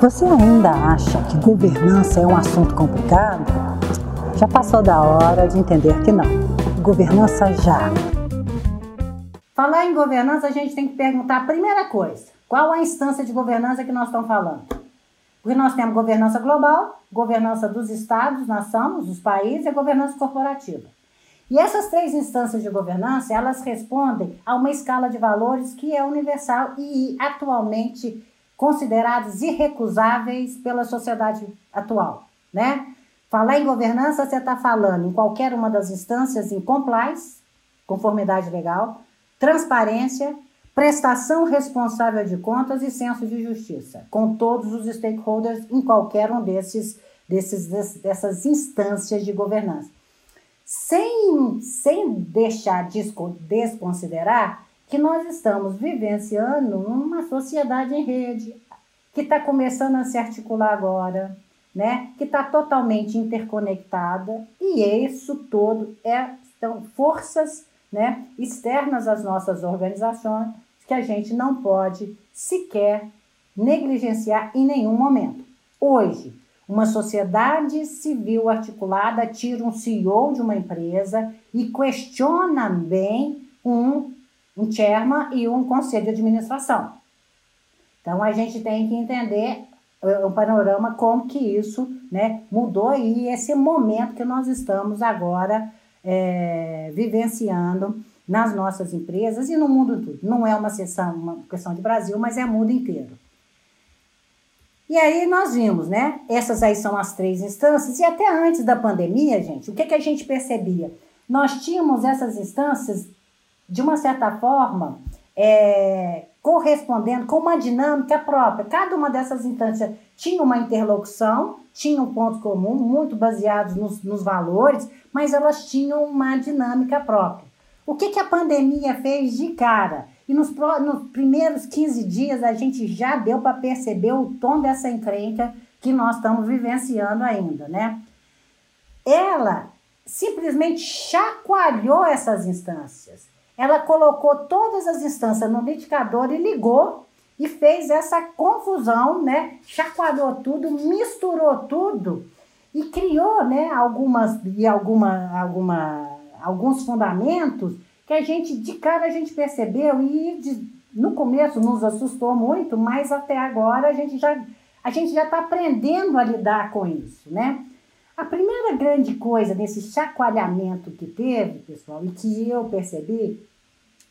Você ainda acha que governança é um assunto complicado? Já passou da hora de entender que não. Governança já. Falar em governança, a gente tem que perguntar a primeira coisa: qual a instância de governança que nós estamos falando? Porque nós temos governança global, governança dos estados, nação, dos países e a governança corporativa. E essas três instâncias de governança, elas respondem a uma escala de valores que é universal e atualmente considerados irrecusáveis pela sociedade atual, né? Falar em governança, você está falando em qualquer uma das instâncias em compliance, conformidade legal, transparência, prestação responsável de contas e senso de justiça, com todos os stakeholders em qualquer um desses, desses dessas instâncias de governança. Sem, sem deixar de desconsiderar que nós estamos vivenciando uma sociedade em rede, que está começando a se articular agora, né? que está totalmente interconectada, e isso todo é, são forças né, externas às nossas organizações que a gente não pode sequer negligenciar em nenhum momento. Hoje, uma sociedade civil articulada tira um CEO de uma empresa e questiona bem um um chairman e um conselho de administração. Então a gente tem que entender o uh, panorama como que isso né, mudou e esse momento que nós estamos agora é, vivenciando nas nossas empresas e no mundo todo. Não é uma sessão, uma questão de Brasil, mas é mundo inteiro. E aí nós vimos, né? Essas aí são as três instâncias, e até antes da pandemia, gente, o que, que a gente percebia? Nós tínhamos essas instâncias de uma certa forma, é, correspondendo com uma dinâmica própria. Cada uma dessas instâncias tinha uma interlocução, tinha um ponto comum, muito baseados nos, nos valores, mas elas tinham uma dinâmica própria. O que, que a pandemia fez de cara? E nos, nos primeiros 15 dias a gente já deu para perceber o tom dessa encrenca que nós estamos vivenciando ainda, né? Ela simplesmente chacoalhou essas instâncias ela colocou todas as instâncias no liquidificador e ligou e fez essa confusão, né? Chacoalhou tudo, misturou tudo e criou, né, algumas e alguma, alguma, alguns fundamentos que a gente de cara a gente percebeu e de, no começo nos assustou muito, mas até agora a gente já a gente já está aprendendo a lidar com isso, né? A primeira grande coisa nesse chacoalhamento que teve, pessoal, e que eu percebi,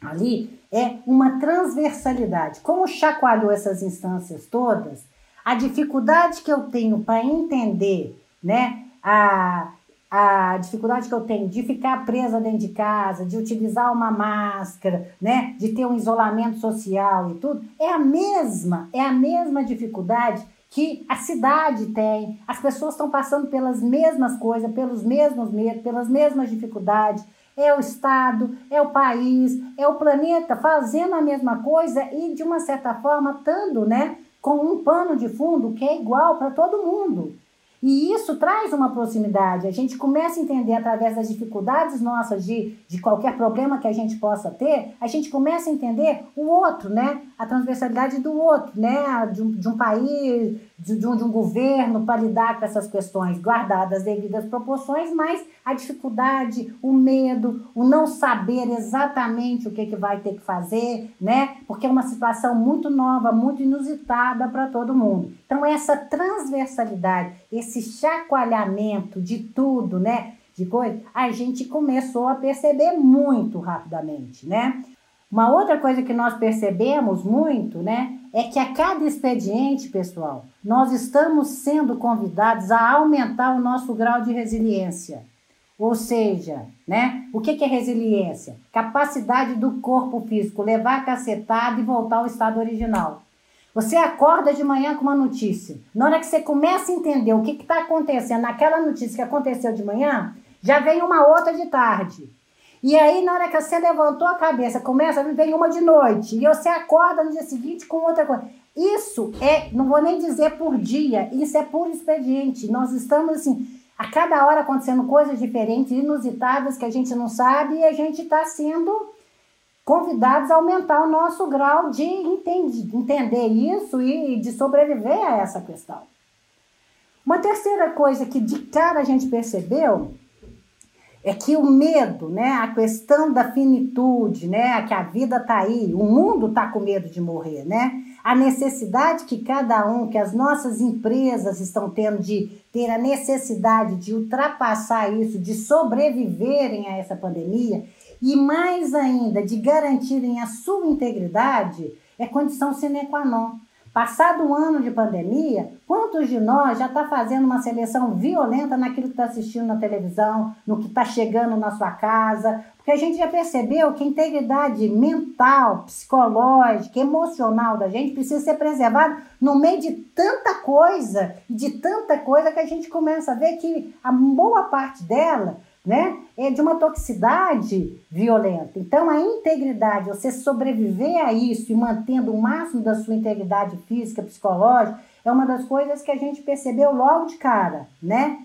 ali é uma transversalidade. Como chacoalhou essas instâncias todas, a dificuldade que eu tenho para entender, né, a, a dificuldade que eu tenho de ficar presa dentro de casa, de utilizar uma máscara, né, de ter um isolamento social e tudo, é a mesma, é a mesma dificuldade que a cidade tem. As pessoas estão passando pelas mesmas coisas, pelos mesmos medos, pelas mesmas dificuldades é o Estado, é o país, é o planeta fazendo a mesma coisa e, de uma certa forma, estando né, com um pano de fundo que é igual para todo mundo. E isso traz uma proximidade. A gente começa a entender através das dificuldades nossas de, de qualquer problema que a gente possa ter, a gente começa a entender o outro, né? A transversalidade do outro, né? De um, de um país, de, de, um, de um governo para lidar com essas questões, guardadas devidas proporções, mas a dificuldade, o medo, o não saber exatamente o que, que vai ter que fazer, né? Porque é uma situação muito nova, muito inusitada para todo mundo. Então, essa transversalidade, esse chacoalhamento de tudo, né? De coisa, a gente começou a perceber muito rapidamente, né? Uma outra coisa que nós percebemos muito, né, é que a cada expediente, pessoal, nós estamos sendo convidados a aumentar o nosso grau de resiliência. Ou seja, né, o que é resiliência? Capacidade do corpo físico levar a cacetada e voltar ao estado original. Você acorda de manhã com uma notícia. Na hora que você começa a entender o que está acontecendo naquela notícia que aconteceu de manhã, já vem uma outra de tarde. E aí, na hora que você levantou a cabeça, começa a vir uma de noite. E você acorda no dia seguinte com outra coisa. Isso é, não vou nem dizer por dia, isso é por expediente. Nós estamos assim, a cada hora acontecendo coisas diferentes, inusitadas, que a gente não sabe, e a gente está sendo convidados a aumentar o nosso grau de entender isso e de sobreviver a essa questão. Uma terceira coisa que de cara a gente percebeu é que o medo, né, a questão da finitude, né, que a vida está aí, o mundo está com medo de morrer, né? A necessidade que cada um, que as nossas empresas estão tendo de ter a necessidade de ultrapassar isso, de sobreviverem a essa pandemia e mais ainda de garantirem a sua integridade, é condição sine qua non. Passado um ano de pandemia, quantos de nós já está fazendo uma seleção violenta naquilo que está assistindo na televisão, no que está chegando na sua casa? Porque a gente já percebeu que a integridade mental, psicológica, emocional da gente precisa ser preservada no meio de tanta coisa, de tanta coisa que a gente começa a ver que a boa parte dela né? É de uma toxicidade violenta. Então, a integridade, você sobreviver a isso e mantendo o máximo da sua integridade física, psicológica, é uma das coisas que a gente percebeu logo de cara, né?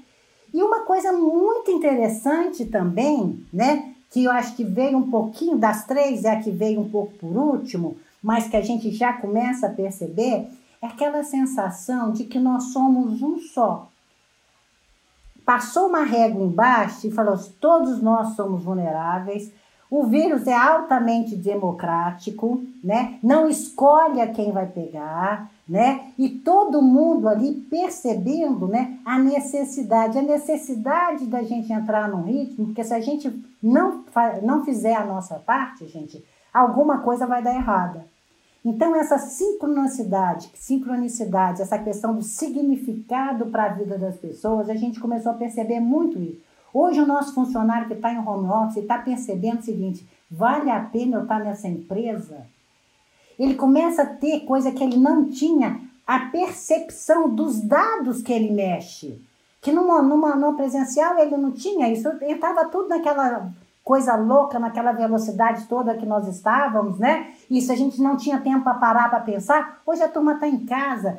E uma coisa muito interessante também, né? Que eu acho que veio um pouquinho das três, é a que veio um pouco por último, mas que a gente já começa a perceber, é aquela sensação de que nós somos um só passou uma régua embaixo e falou: todos nós somos vulneráveis. O vírus é altamente democrático, né? Não escolhe a quem vai pegar, né? E todo mundo ali percebendo, né, a necessidade, a necessidade da gente entrar num ritmo, porque se a gente não não fizer a nossa parte, gente, alguma coisa vai dar errada. Então, essa sincronicidade, sincronicidade, essa questão do significado para a vida das pessoas, a gente começou a perceber muito isso. Hoje, o nosso funcionário que está em home office está percebendo o seguinte: vale a pena eu estar tá nessa empresa? Ele começa a ter coisa que ele não tinha, a percepção dos dados que ele mexe. Que numa, numa, numa presencial ele não tinha isso, estava tudo naquela coisa louca naquela velocidade toda que nós estávamos, né? Isso a gente não tinha tempo para parar para pensar. Hoje a turma está em casa,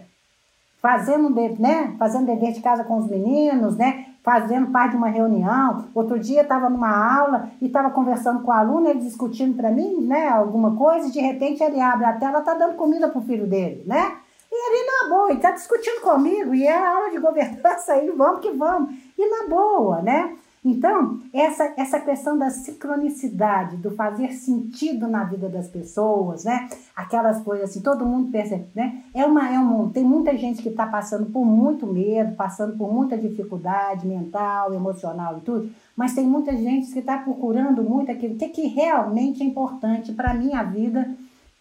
fazendo, né? fazendo dever de casa com os meninos, né? Fazendo parte de uma reunião. Outro dia estava numa aula e estava conversando com o aluno, ele discutindo para mim, né? Alguma coisa, e de repente ele abre a tela, está dando comida para o filho dele, né? E ele na boa, ele está discutindo comigo, e é a aula de governança aí, vamos que vamos. E na boa, né? Então, essa, essa questão da sincronicidade, do fazer sentido na vida das pessoas, né? Aquelas coisas assim, todo mundo percebe, né? É, uma, é um Tem muita gente que está passando por muito medo, passando por muita dificuldade mental, emocional e tudo, mas tem muita gente que está procurando muito aquilo que, que realmente é importante para a minha vida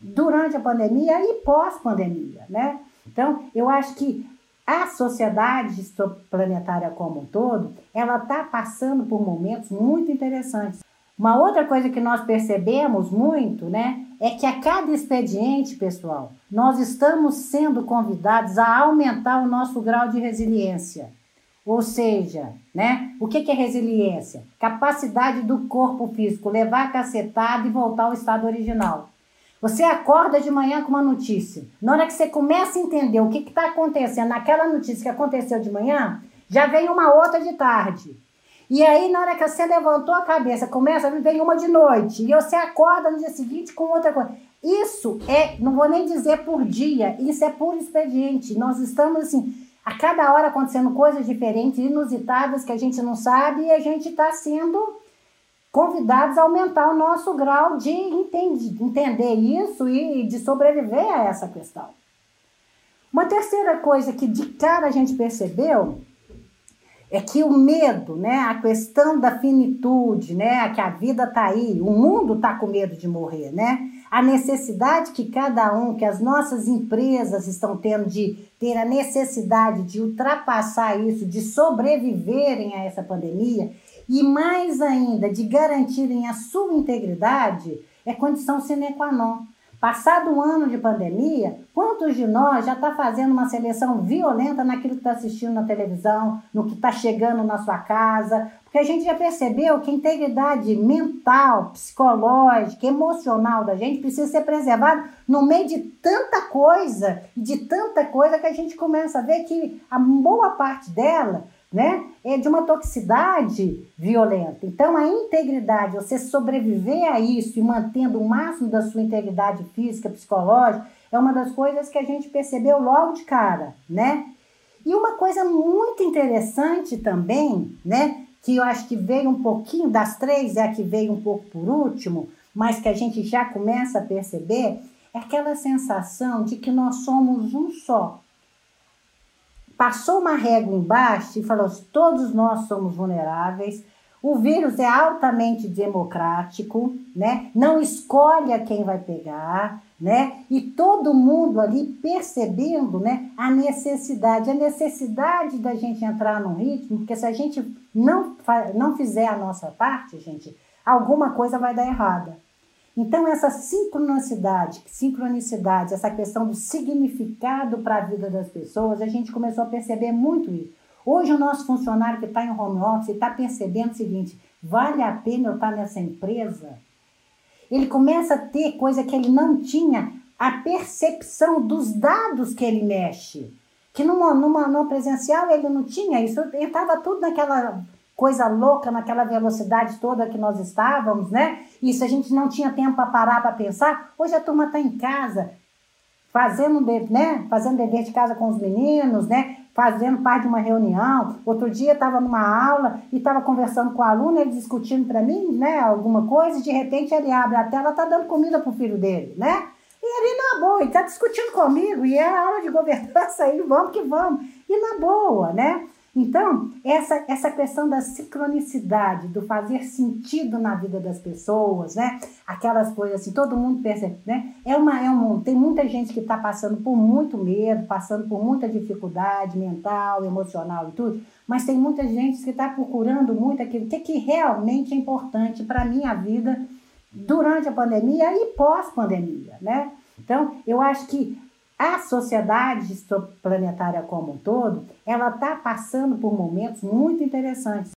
durante a pandemia e pós-pandemia, né? Então, eu acho que a sociedade planetária como um todo, ela está passando por momentos muito interessantes. Uma outra coisa que nós percebemos muito, né, é que a cada expediente, pessoal, nós estamos sendo convidados a aumentar o nosso grau de resiliência. Ou seja, né, o que, é resiliência? Capacidade do corpo físico levar a cacetada e voltar ao estado original. Você acorda de manhã com uma notícia. Na hora que você começa a entender o que está acontecendo naquela notícia que aconteceu de manhã, já vem uma outra de tarde. E aí, na hora que você levantou a cabeça, começa, vem uma de noite. E você acorda no dia seguinte com outra coisa. Isso é, não vou nem dizer por dia, isso é por expediente. Nós estamos assim, a cada hora acontecendo coisas diferentes, inusitadas, que a gente não sabe, e a gente está sendo convidados a aumentar o nosso grau de entender isso e de sobreviver a essa questão. Uma terceira coisa que de cara a gente percebeu é que o medo, né, a questão da finitude, né, que a vida está aí, o mundo está com medo de morrer, né? A necessidade que cada um, que as nossas empresas estão tendo de ter a necessidade de ultrapassar isso, de sobreviverem a essa pandemia e mais ainda de garantirem a sua integridade, é condição sine qua non. Passado um ano de pandemia, quantos de nós já está fazendo uma seleção violenta naquilo que está assistindo na televisão, no que está chegando na sua casa? Porque a gente já percebeu que a integridade mental, psicológica, emocional da gente precisa ser preservada no meio de tanta coisa, de tanta coisa que a gente começa a ver que a boa parte dela né? É de uma toxicidade violenta. Então, a integridade, você sobreviver a isso e mantendo o máximo da sua integridade física, psicológica, é uma das coisas que a gente percebeu logo de cara, né? E uma coisa muito interessante também, né? Que eu acho que veio um pouquinho das três, é a que veio um pouco por último, mas que a gente já começa a perceber, é aquela sensação de que nós somos um só passou uma régua embaixo e falou: todos nós somos vulneráveis. O vírus é altamente democrático, né? Não escolhe a quem vai pegar, né? E todo mundo ali percebendo, né, a necessidade, a necessidade da gente entrar num ritmo, porque se a gente não não fizer a nossa parte, gente, alguma coisa vai dar errada. Então, essa sincronicidade, sincronicidade, essa questão do significado para a vida das pessoas, a gente começou a perceber muito isso. Hoje, o nosso funcionário que está em home office está percebendo o seguinte: vale a pena eu estar tá nessa empresa? Ele começa a ter coisa que ele não tinha, a percepção dos dados que ele mexe. Que numa, numa, numa presencial ele não tinha isso, estava tudo naquela coisa louca naquela velocidade toda que nós estávamos, né? E se a gente não tinha tempo para parar para pensar, hoje a turma está em casa, fazendo, né? fazendo dever de casa com os meninos, né? Fazendo parte de uma reunião. Outro dia estava numa aula e estava conversando com o aluno, ele discutindo para mim, né? Alguma coisa, e de repente ele abre a tela, está dando comida para o filho dele, né? E ele na boa, ele está discutindo comigo, e é a aula de governança, aí vamos que vamos. E na boa, né? Então, essa, essa questão da sincronicidade, do fazer sentido na vida das pessoas, né? Aquelas coisas assim, todo mundo percebe, né? É, uma, é um Tem muita gente que está passando por muito medo, passando por muita dificuldade mental, emocional e tudo, mas tem muita gente que está procurando muito aquilo que, que realmente é importante para a minha vida durante a pandemia e pós-pandemia, né? Então, eu acho que a sociedade planetária como um todo, ela está passando por momentos muito interessantes.